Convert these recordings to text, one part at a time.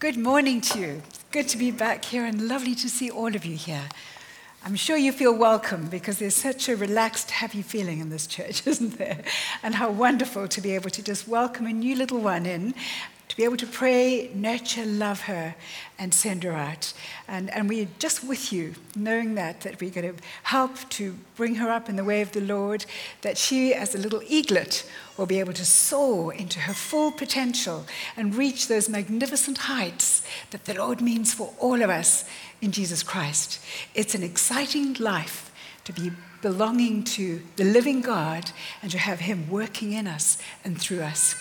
Good morning to you. Good to be back here and lovely to see all of you here. I'm sure you feel welcome because there's such a relaxed, happy feeling in this church, isn't there? And how wonderful to be able to just welcome a new little one in to be able to pray, nurture, love her, and send her out. And, and we're just with you, knowing that, that we're going to help to bring her up in the way of the Lord, that she, as a little eaglet, will be able to soar into her full potential and reach those magnificent heights that the Lord means for all of us in Jesus Christ. It's an exciting life to be belonging to the living God and to have Him working in us and through us.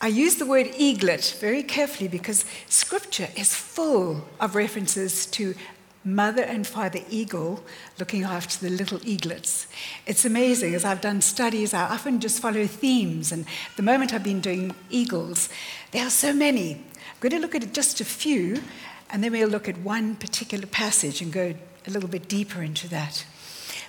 I use the word eaglet very carefully because scripture is full of references to mother and father eagle looking after the little eaglets. It's amazing. As I've done studies, I often just follow themes. And the moment I've been doing eagles, there are so many. I'm going to look at just a few, and then we'll look at one particular passage and go a little bit deeper into that.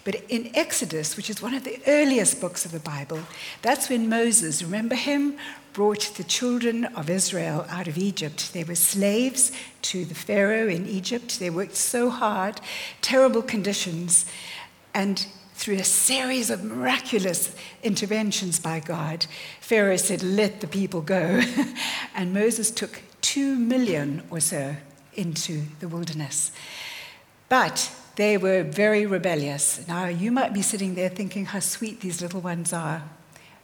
But in Exodus, which is one of the earliest books of the Bible, that's when Moses, remember him, brought the children of Israel out of Egypt. They were slaves to the Pharaoh in Egypt. They worked so hard, terrible conditions, and through a series of miraculous interventions by God, Pharaoh said, Let the people go. and Moses took two million or so into the wilderness. But they were very rebellious. Now, you might be sitting there thinking how sweet these little ones are.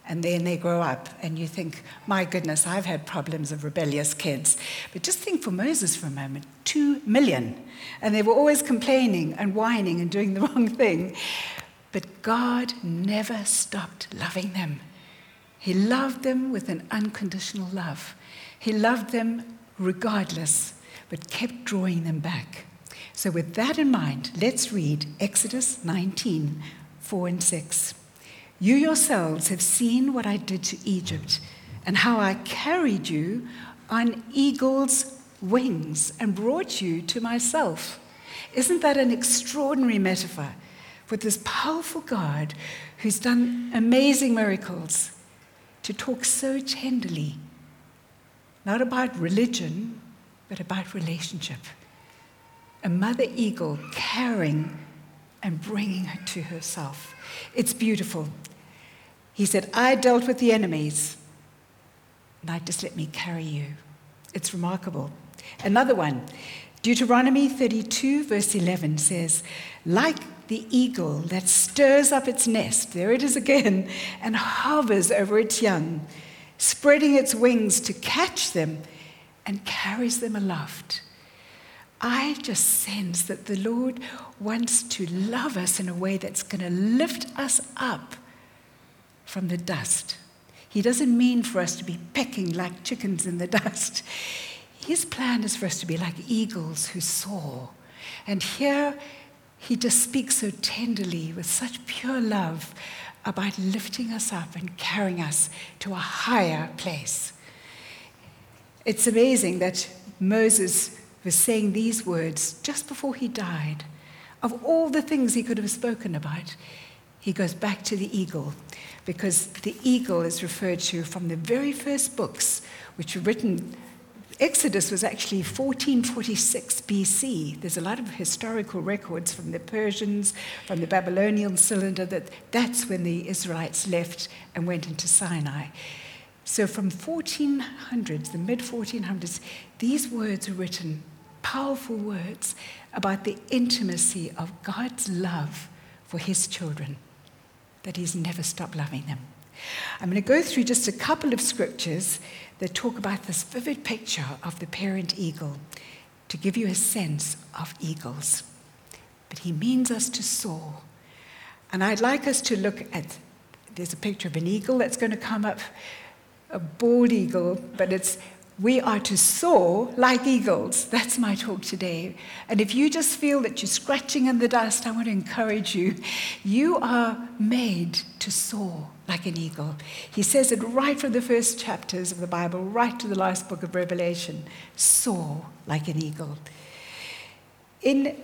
And then they grow up, and you think, my goodness, I've had problems of rebellious kids. But just think for Moses for a moment two million. And they were always complaining and whining and doing the wrong thing. But God never stopped loving them. He loved them with an unconditional love. He loved them regardless, but kept drawing them back. So, with that in mind, let's read Exodus 19 4 and 6. You yourselves have seen what I did to Egypt and how I carried you on eagle's wings and brought you to myself. Isn't that an extraordinary metaphor for this powerful God who's done amazing miracles to talk so tenderly, not about religion, but about relationship? A mother eagle carrying and bringing her to herself. It's beautiful. He said, I dealt with the enemies. Now just let me carry you. It's remarkable. Another one, Deuteronomy 32, verse 11 says, Like the eagle that stirs up its nest, there it is again, and hovers over its young, spreading its wings to catch them and carries them aloft. I just sense that the Lord wants to love us in a way that's going to lift us up from the dust. He doesn't mean for us to be pecking like chickens in the dust. His plan is for us to be like eagles who soar. And here he just speaks so tenderly with such pure love about lifting us up and carrying us to a higher place. It's amazing that Moses was saying these words just before he died. Of all the things he could have spoken about, he goes back to the eagle because the eagle is referred to from the very first books, which were written. Exodus was actually 1446 BC. There's a lot of historical records from the Persians, from the Babylonian cylinder, that that's when the Israelites left and went into Sinai. So from 1400s, the mid 1400s, these words are written powerful words about the intimacy of God's love for his children, that he's never stopped loving them. I'm going to go through just a couple of scriptures that talk about this vivid picture of the parent eagle to give you a sense of eagles. But he means us to soar. And I'd like us to look at there's a picture of an eagle that's going to come up, a bald eagle, but it's we are to soar like eagles. That's my talk today. And if you just feel that you're scratching in the dust, I want to encourage you. You are made to soar like an eagle. He says it right from the first chapters of the Bible, right to the last book of Revelation soar like an eagle. In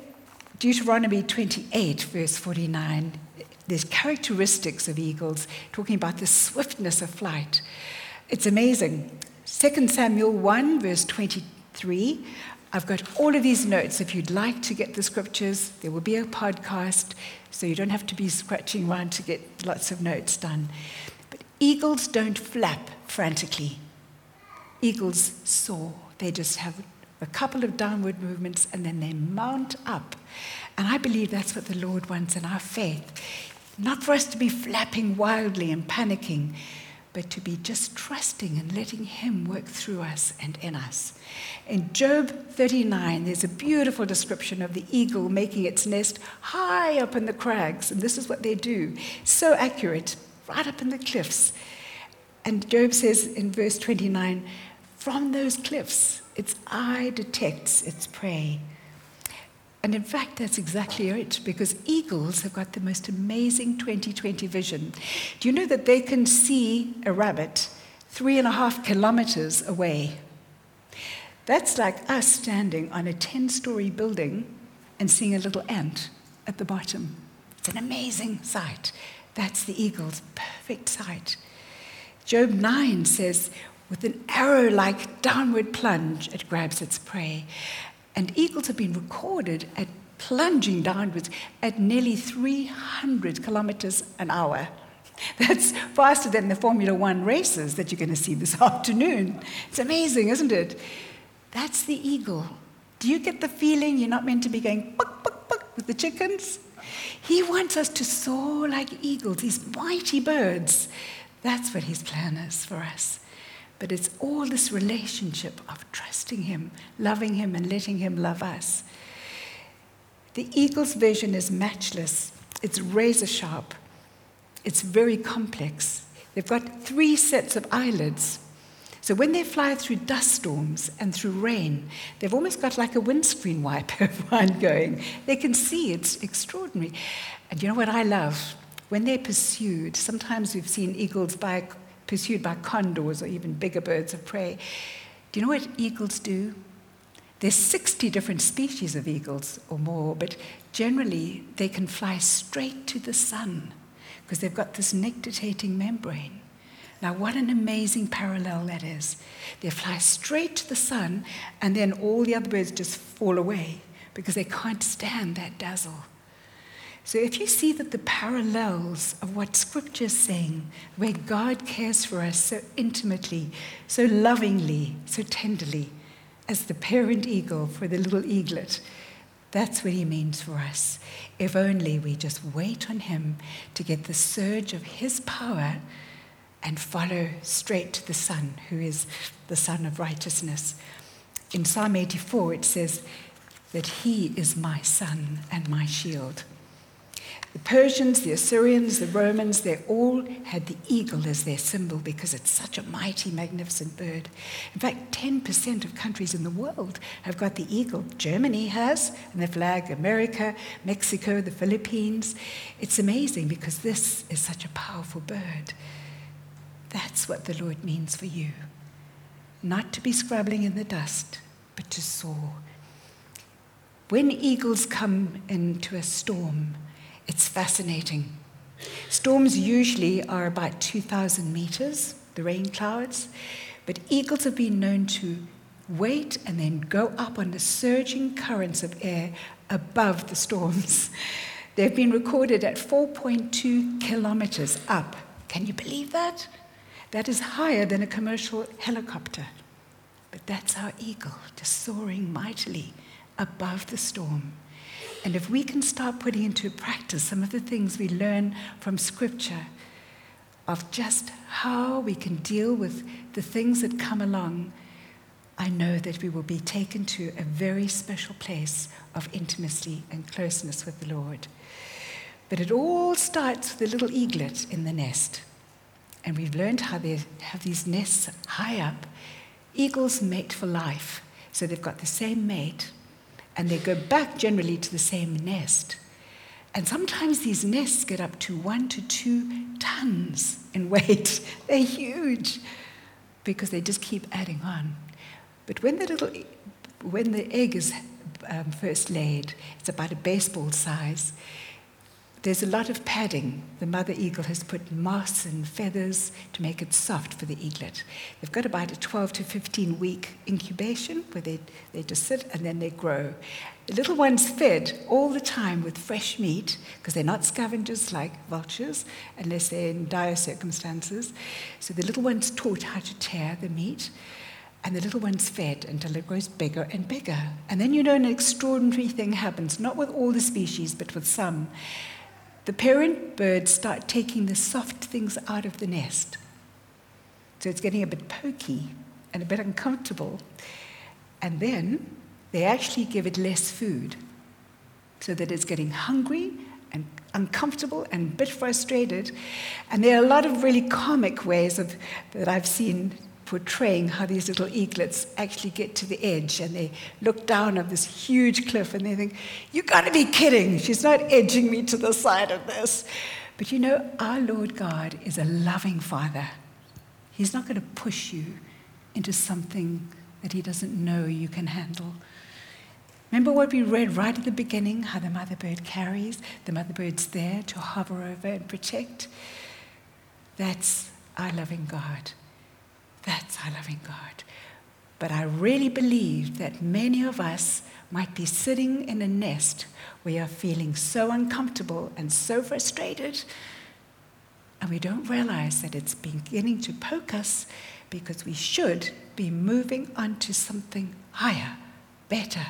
Deuteronomy 28, verse 49, there's characteristics of eagles, talking about the swiftness of flight. It's amazing. 2 Samuel 1, verse 23. I've got all of these notes. If you'd like to get the scriptures, there will be a podcast, so you don't have to be scratching around to get lots of notes done. But eagles don't flap frantically. Eagles soar. They just have a couple of downward movements and then they mount up. And I believe that's what the Lord wants in our faith. Not for us to be flapping wildly and panicking, but to be just trusting and letting Him work through us and in us. In Job 39, there's a beautiful description of the eagle making its nest high up in the crags, and this is what they do. So accurate, right up in the cliffs. And Job says in verse 29 from those cliffs, its eye detects its prey. And in fact, that's exactly it, because eagles have got the most amazing 2020 vision. Do you know that they can see a rabbit three and a half kilometers away? That's like us standing on a 10 story building and seeing a little ant at the bottom. It's an amazing sight. That's the eagle's perfect sight. Job 9 says, with an arrow like downward plunge, it grabs its prey. And eagles have been recorded at plunging downwards at nearly 300 kilometers an hour. That's faster than the Formula One races that you're going to see this afternoon. It's amazing, isn't it? That's the eagle. Do you get the feeling you're not meant to be going buck, buck, buck with the chickens? He wants us to soar like eagles, these mighty birds. That's what his plan is for us. But it's all this relationship of trusting Him, loving Him, and letting Him love us. The eagle's vision is matchless, it's razor sharp, it's very complex. They've got three sets of eyelids. So when they fly through dust storms and through rain, they've almost got like a windscreen wiper one going. They can see, it's extraordinary. And you know what I love? When they're pursued, sometimes we've seen eagles by pursued by condors or even bigger birds of prey. Do you know what eagles do? There's 60 different species of eagles or more, but generally they can fly straight to the sun because they've got this nictitating membrane. Now, what an amazing parallel that is. They fly straight to the sun, and then all the other birds just fall away because they can't stand that dazzle. So if you see that the parallels of what Scripture is saying, where God cares for us so intimately, so lovingly, so tenderly, as the parent eagle for the little eaglet, that's what he means for us. If only we just wait on him to get the surge of his power and follow straight to the Son, who is the Son of righteousness. In Psalm 84, it says that he is my sun and my shield. The Persians, the Assyrians, the Romans, they all had the eagle as their symbol because it's such a mighty, magnificent bird. In fact, 10% of countries in the world have got the eagle. Germany has, and the flag, America, Mexico, the Philippines. It's amazing because this is such a powerful bird. That's what the Lord means for you. Not to be scrabbling in the dust, but to soar. When eagles come into a storm, it's fascinating. Storms usually are about 2,000 meters, the rain clouds, but eagles have been known to wait and then go up on the surging currents of air above the storms. They've been recorded at 4.2 kilometers up. Can you believe that? That is higher than a commercial helicopter. But that's our eagle, just soaring mightily above the storm. And if we can start putting into practice some of the things we learn from Scripture of just how we can deal with the things that come along, I know that we will be taken to a very special place of intimacy and closeness with the Lord. But it all starts with a little eaglet in the nest. And we've learned how they have these nests high up. Eagles mate for life. So they've got the same mate and they go back generally to the same nest. And sometimes these nests get up to one to two tons in weight. They're huge because they just keep adding on. But when the little, when the egg is um, first laid, it's about a baseball size. There's a lot of padding. The mother eagle has put moss and feathers to make it soft for the eaglet. They've got about a 12 to 15 week incubation where they, they just sit and then they grow. The little ones fed all the time with fresh meat because they're not scavengers like vultures unless they're in dire circumstances. So the little ones taught how to tear the meat and the little one's fed until it grows bigger and bigger. And then you know an extraordinary thing happens, not with all the species, but with some. The parent birds start taking the soft things out of the nest. So it's getting a bit pokey and a bit uncomfortable. And then they actually give it less food so that it's getting hungry and uncomfortable and a bit frustrated. And there are a lot of really comic ways of, that I've seen portraying how these little eaglets actually get to the edge and they look down of this huge cliff and they think, "You've gotta be kidding, she's not edging me to the side of this. But you know, our Lord God is a loving Father. He's not going to push you into something that He doesn't know you can handle. Remember what we read right at the beginning how the mother bird carries? The mother bird's there to hover over and protect. That's our loving God. That's our loving God. But I really believe that many of us might be sitting in a nest where you're feeling so uncomfortable and so frustrated, and we don't realize that it's beginning to poke us because we should be moving on to something higher, better,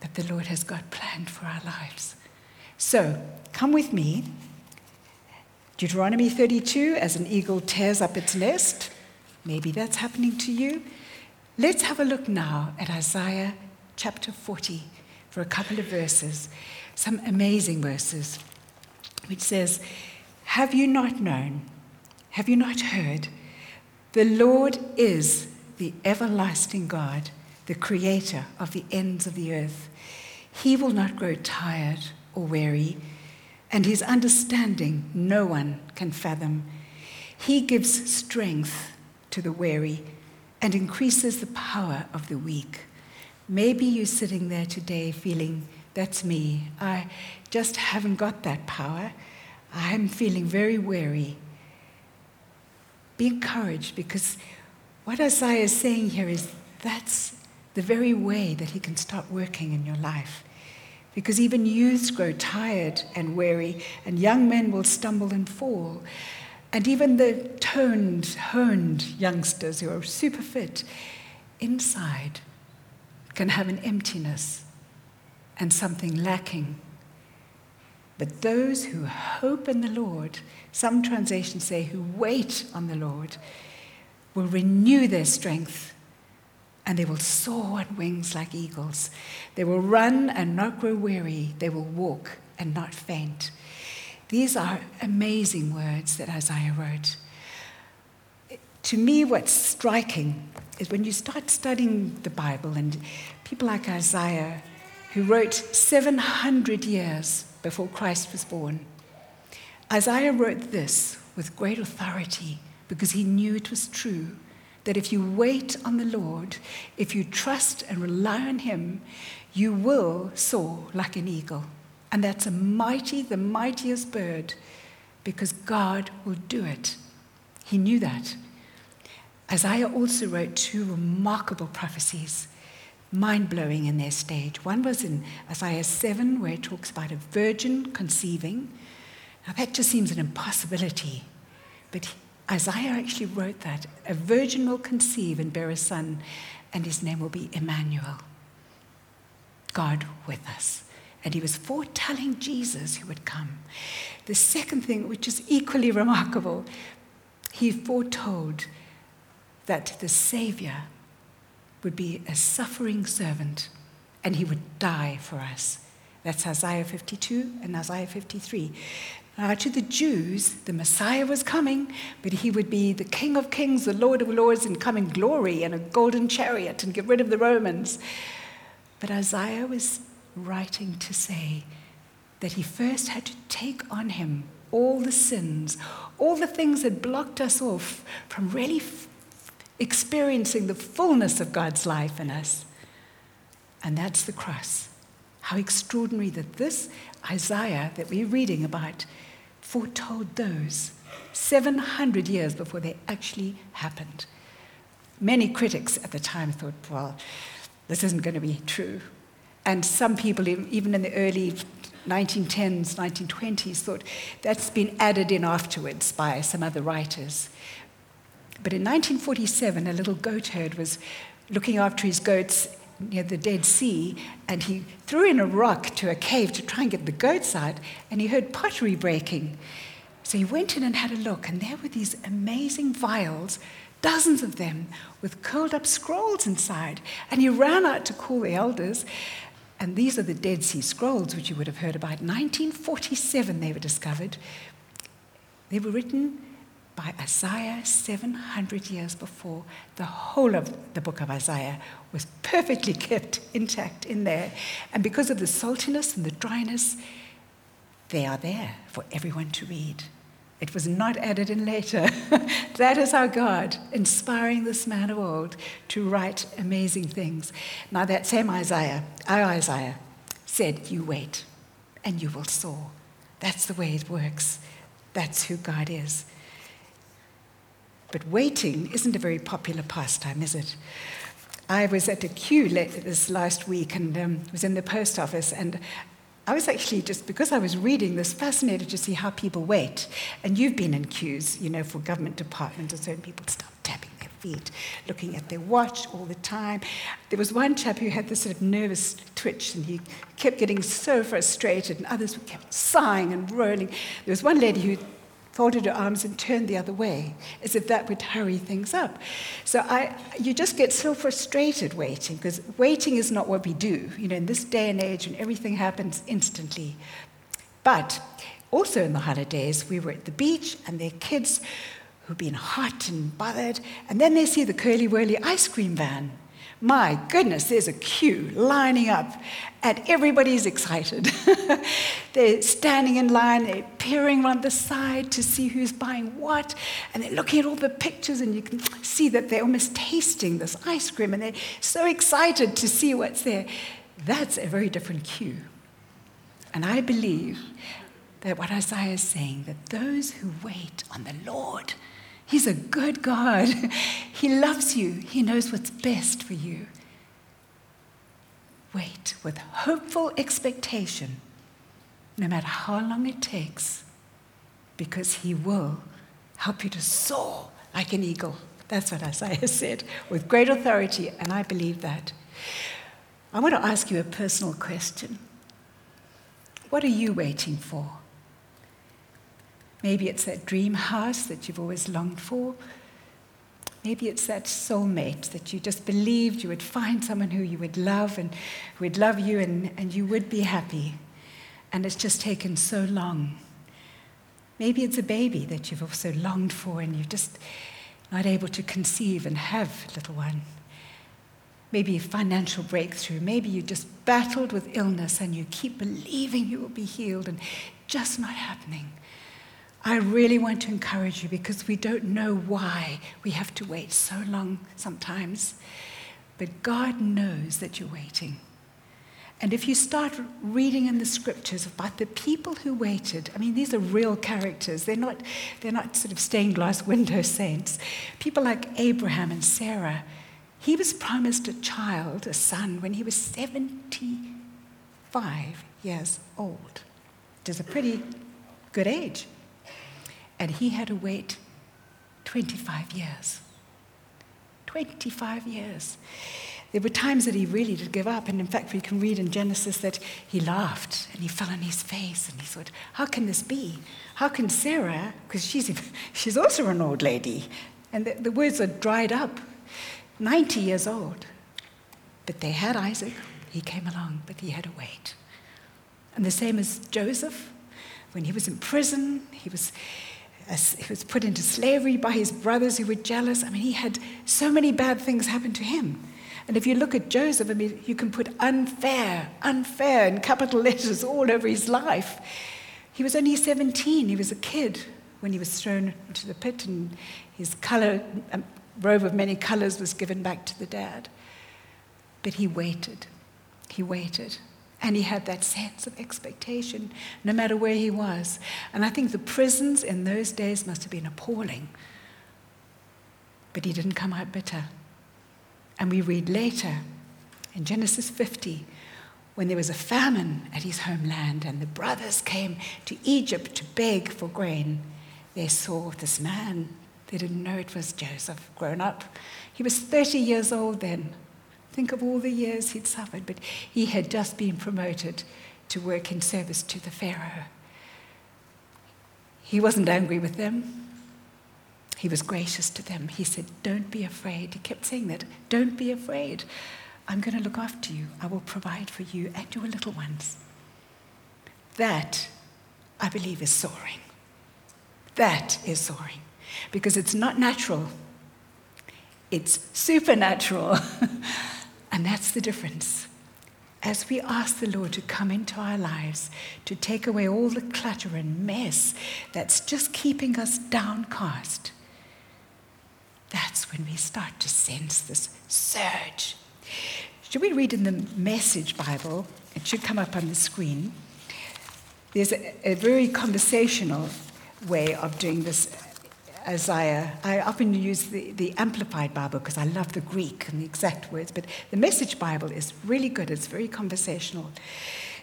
that the Lord has got planned for our lives. So, come with me. Deuteronomy 32, as an eagle tears up its nest. Maybe that's happening to you. Let's have a look now at Isaiah chapter 40 for a couple of verses, some amazing verses, which says, Have you not known? Have you not heard? The Lord is the everlasting God, the creator of the ends of the earth. He will not grow tired or weary, and his understanding no one can fathom. He gives strength to the weary and increases the power of the weak. Maybe you're sitting there today feeling, that's me. I just haven't got that power. I'm feeling very weary. Be encouraged because what Isaiah is saying here is that's the very way that he can start working in your life. Because even youths grow tired and weary, and young men will stumble and fall. And even the toned, honed youngsters who are super fit, inside can have an emptiness and something lacking. But those who hope in the Lord, some translations say who wait on the Lord, will renew their strength and they will soar on wings like eagles. They will run and not grow weary. They will walk and not faint. These are amazing words that Isaiah wrote. To me, what's striking is when you start studying the Bible and people like Isaiah, who wrote 700 years before Christ was born, Isaiah wrote this with great authority because he knew it was true that if you wait on the Lord, if you trust and rely on him, you will soar like an eagle. And that's a mighty, the mightiest bird, because God will do it. He knew that. Isaiah also wrote two remarkable prophecies, mind blowing in their stage. One was in Isaiah 7, where it talks about a virgin conceiving. Now, that just seems an impossibility. But Isaiah actually wrote that a virgin will conceive and bear a son, and his name will be Emmanuel, God with us and he was foretelling Jesus who would come. The second thing, which is equally remarkable, he foretold that the Savior would be a suffering servant and he would die for us. That's Isaiah 52 and Isaiah 53. Now, to the Jews, the Messiah was coming, but he would be the King of Kings, the Lord of Lords, and come in glory and a golden chariot and get rid of the Romans. But Isaiah was writing to say that he first had to take on him all the sins, all the things that blocked us off from really f- experiencing the fullness of God's life in us. And that's the cross. How extraordinary that this Isaiah that we're reading about foretold those 700 years before they actually happened. Many critics at the time thought, well, this isn't going to be true. And some people, even in the early 1910s, 1920s, thought that's been added in afterwards by some other writers. But in 1947, a little goat herd was looking after his goats near the Dead Sea, and he threw in a rock to a cave to try and get the goats out, and he heard pottery breaking. So he went in and had a look, and there were these amazing vials, dozens of them, with curled up scrolls inside. And he ran out to call the elders, and these are the Dead Sea Scrolls, which you would have heard about. 1947, they were discovered. They were written by Isaiah 700 years before. The whole of the book of Isaiah was perfectly kept intact in there. And because of the saltiness and the dryness, they are there for everyone to read. It was not added in later. that is our God, inspiring this man of old to write amazing things. Now, that same Isaiah, our Isaiah, said, You wait and you will soar. That's the way it works. That's who God is. But waiting isn't a very popular pastime, is it? I was at a queue this last week and um, was in the post office, and I was actually just because I was reading this, fascinated to see how people wait. And you've been in queues, you know, for government departments, and certain people start tapping their feet, looking at their watch all the time. There was one chap who had this sort of nervous twitch, and he kept getting so frustrated, and others kept sighing and rolling. There was one lady who folded her arms and turned the other way, as if that would hurry things up. So I, you just get so frustrated waiting, because waiting is not what we do. You know, in this day and age when everything happens instantly. But also in the holidays, we were at the beach, and their kids who've been hot and bothered, and then they see the curly whirly ice cream van. My goodness, there's a queue lining up, and everybody's excited. they're standing in line, they're peering around the side to see who's buying what, and they're looking at all the pictures, and you can see that they're almost tasting this ice cream, and they're so excited to see what's there. That's a very different queue. And I believe that what Isaiah is saying, that those who wait on the Lord, He's a good God. He loves you. He knows what's best for you. Wait with hopeful expectation, no matter how long it takes, because He will help you to soar like an eagle. That's what Isaiah said, with great authority, and I believe that. I want to ask you a personal question. What are you waiting for? Maybe it's that dream house that you've always longed for. Maybe it's that soulmate that you just believed you would find someone who you would love and who would love you and, and you would be happy. And it's just taken so long. Maybe it's a baby that you've also longed for and you're just not able to conceive and have a little one. Maybe a financial breakthrough. Maybe you just battled with illness and you keep believing you will be healed and just not happening. I really want to encourage you because we don't know why we have to wait so long sometimes. But God knows that you're waiting. And if you start reading in the scriptures about the people who waited, I mean, these are real characters. They're not, they're not sort of stained glass window saints. People like Abraham and Sarah. He was promised a child, a son, when he was 75 years old, which is a pretty good age and he had to wait 25 years. 25 years. There were times that he really did give up, and in fact, we can read in Genesis that he laughed and he fell on his face and he thought, How can this be? How can Sarah, because she's, she's also an old lady, and the, the words are dried up, 90 years old. But they had Isaac, he came along, but he had to wait. And the same as Joseph, when he was in prison, he was, he was put into slavery by his brothers who were jealous. I mean, he had so many bad things happen to him. And if you look at Joseph, I mean, you can put unfair, unfair in capital letters all over his life. He was only 17, he was a kid when he was thrown into the pit, and his color, um, robe of many colors was given back to the dad. But he waited. He waited. And he had that sense of expectation no matter where he was. And I think the prisons in those days must have been appalling. But he didn't come out bitter. And we read later in Genesis 50 when there was a famine at his homeland and the brothers came to Egypt to beg for grain, they saw this man. They didn't know it was Joseph, grown up. He was 30 years old then. Think of all the years he'd suffered, but he had just been promoted to work in service to the Pharaoh. He wasn't angry with them. He was gracious to them. He said, Don't be afraid. He kept saying that. Don't be afraid. I'm going to look after you. I will provide for you and your little ones. That, I believe, is soaring. That is soaring. Because it's not natural, it's supernatural. And that's the difference. As we ask the Lord to come into our lives, to take away all the clutter and mess that's just keeping us downcast, that's when we start to sense this surge. Should we read in the Message Bible? It should come up on the screen. There's a, a very conversational way of doing this Isaiah. I often use the, the Amplified Bible because I love the Greek and the exact words, but the Message Bible is really good. It's very conversational.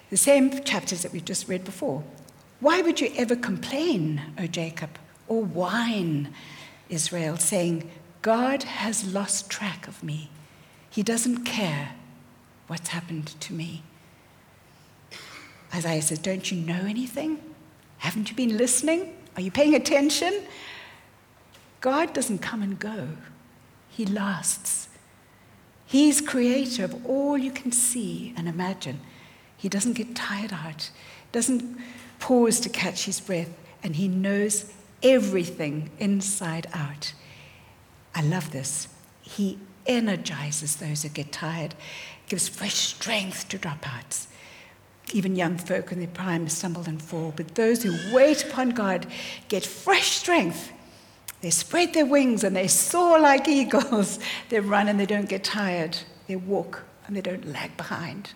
The same chapters that we've just read before. Why would you ever complain, O Jacob, or whine, Israel, saying, God has lost track of me? He doesn't care what's happened to me. Isaiah says, Don't you know anything? Haven't you been listening? Are you paying attention? God doesn't come and go, He lasts. He's creator of all you can see and imagine. He doesn't get tired out, doesn't pause to catch his breath, and he knows everything inside out. I love this. He energizes those who get tired, gives fresh strength to dropouts. Even young folk in their prime stumble and fall, but those who wait upon God get fresh strength they spread their wings and they soar like eagles. They run and they don't get tired. They walk and they don't lag behind.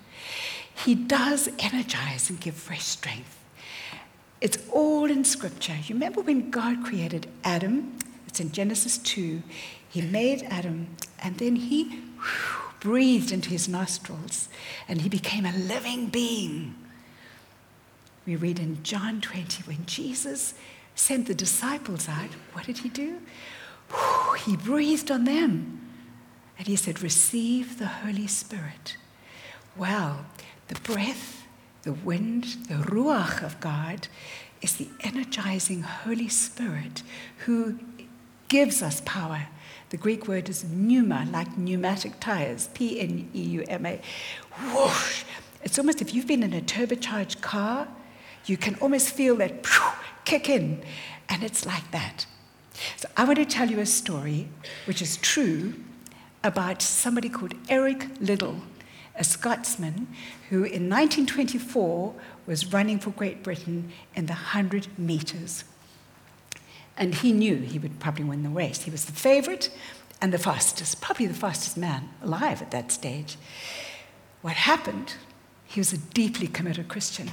He does energize and give fresh strength. It's all in Scripture. You remember when God created Adam? It's in Genesis 2. He made Adam and then he whew, breathed into his nostrils and he became a living being. We read in John 20 when Jesus sent the disciples out, what did he do? He breathed on them. And he said, Receive the Holy Spirit. Well, the breath, the wind, the Ruach of God is the energizing Holy Spirit who gives us power. The Greek word is pneuma, like pneumatic tires, P N E U M A. Whoosh! It's almost if you've been in a turbocharged car, you can almost feel that kick in. And it's like that. So I want to tell you a story which is true about somebody called Eric Liddell, a Scotsman who in 1924 was running for Great Britain in the 100 meters. And he knew he would probably win the race. He was the favorite and the fastest, probably the fastest man alive at that stage. What happened? He was a deeply committed Christian,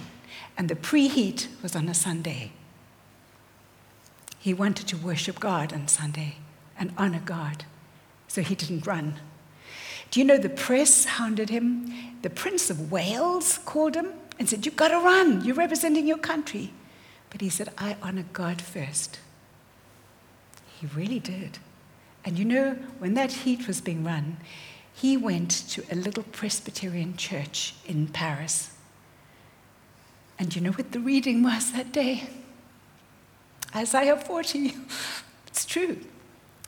and the preheat was on a Sunday. He wanted to worship God on Sunday and honor God, so he didn't run. Do you know the press hounded him? The Prince of Wales called him and said, You've got to run. You're representing your country. But he said, I honor God first. He really did. And you know, when that heat was being run, he went to a little Presbyterian church in Paris. And you know what the reading was that day? Isaiah 40. It's true.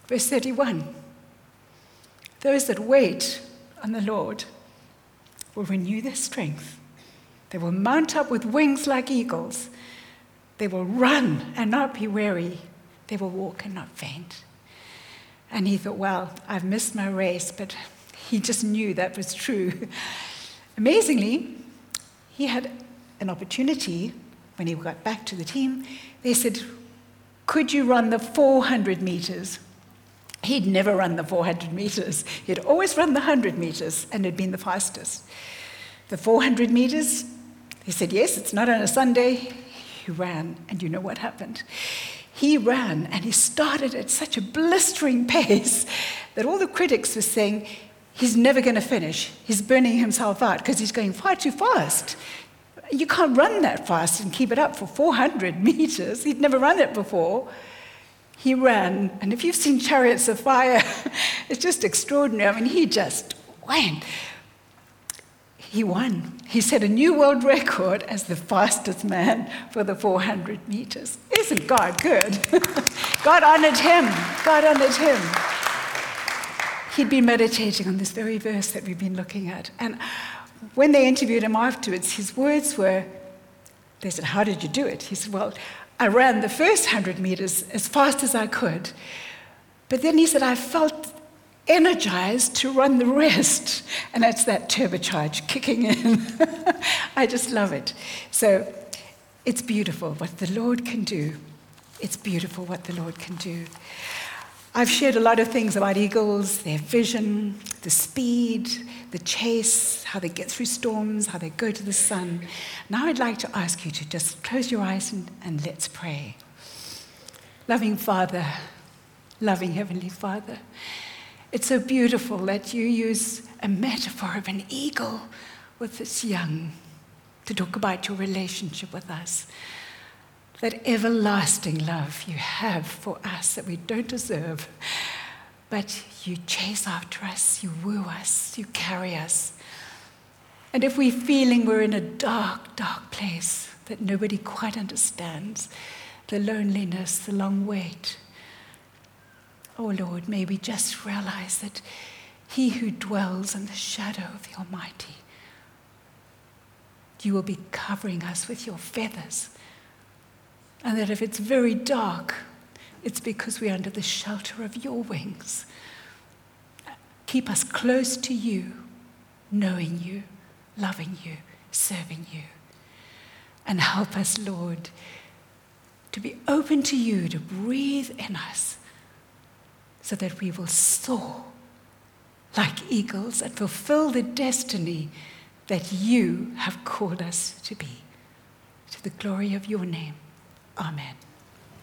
Verse 31. Those that wait on the Lord will renew their strength. They will mount up with wings like eagles. They will run and not be weary. They will walk and not faint. And he thought, well, I've missed my race, but he just knew that was true. Amazingly, he had an opportunity when he got back to the team. They said, could you run the 400 meters? He'd never run the 400 meters. He'd always run the 100 meters and had been the fastest. The 400 meters, he said, Yes, it's not on a Sunday. He ran, and you know what happened. He ran and he started at such a blistering pace that all the critics were saying, He's never going to finish. He's burning himself out because he's going far too fast. You can't run that fast and keep it up for 400 meters. He'd never run it before. He ran, and if you've seen Chariots of Fire, it's just extraordinary. I mean, he just went. He won. He set a new world record as the fastest man for the 400 meters. Isn't God good? God honored him. God honored him. He'd been meditating on this very verse that we've been looking at. And when they interviewed him afterwards, his words were, they said, How did you do it? He said, Well, I ran the first 100 meters as fast as I could. But then he said, I felt energized to run the rest. And that's that turbocharge kicking in. I just love it. So it's beautiful what the Lord can do. It's beautiful what the Lord can do. I've shared a lot of things about eagles, their vision, the speed, the chase, how they get through storms, how they go to the sun. Now I'd like to ask you to just close your eyes and, and let's pray. Loving Father, loving Heavenly Father, it's so beautiful that you use a metaphor of an eagle with its young to talk about your relationship with us that everlasting love you have for us that we don't deserve. But you chase after us, you woo us, you carry us. And if we're feeling we're in a dark, dark place that nobody quite understands, the loneliness, the long wait, oh Lord, may we just realize that He who dwells in the shadow of the Almighty, you will be covering us with your feathers and that if it's very dark, it's because we're under the shelter of your wings. Keep us close to you, knowing you, loving you, serving you. And help us, Lord, to be open to you, to breathe in us, so that we will soar like eagles and fulfill the destiny that you have called us to be, to the glory of your name. Amen.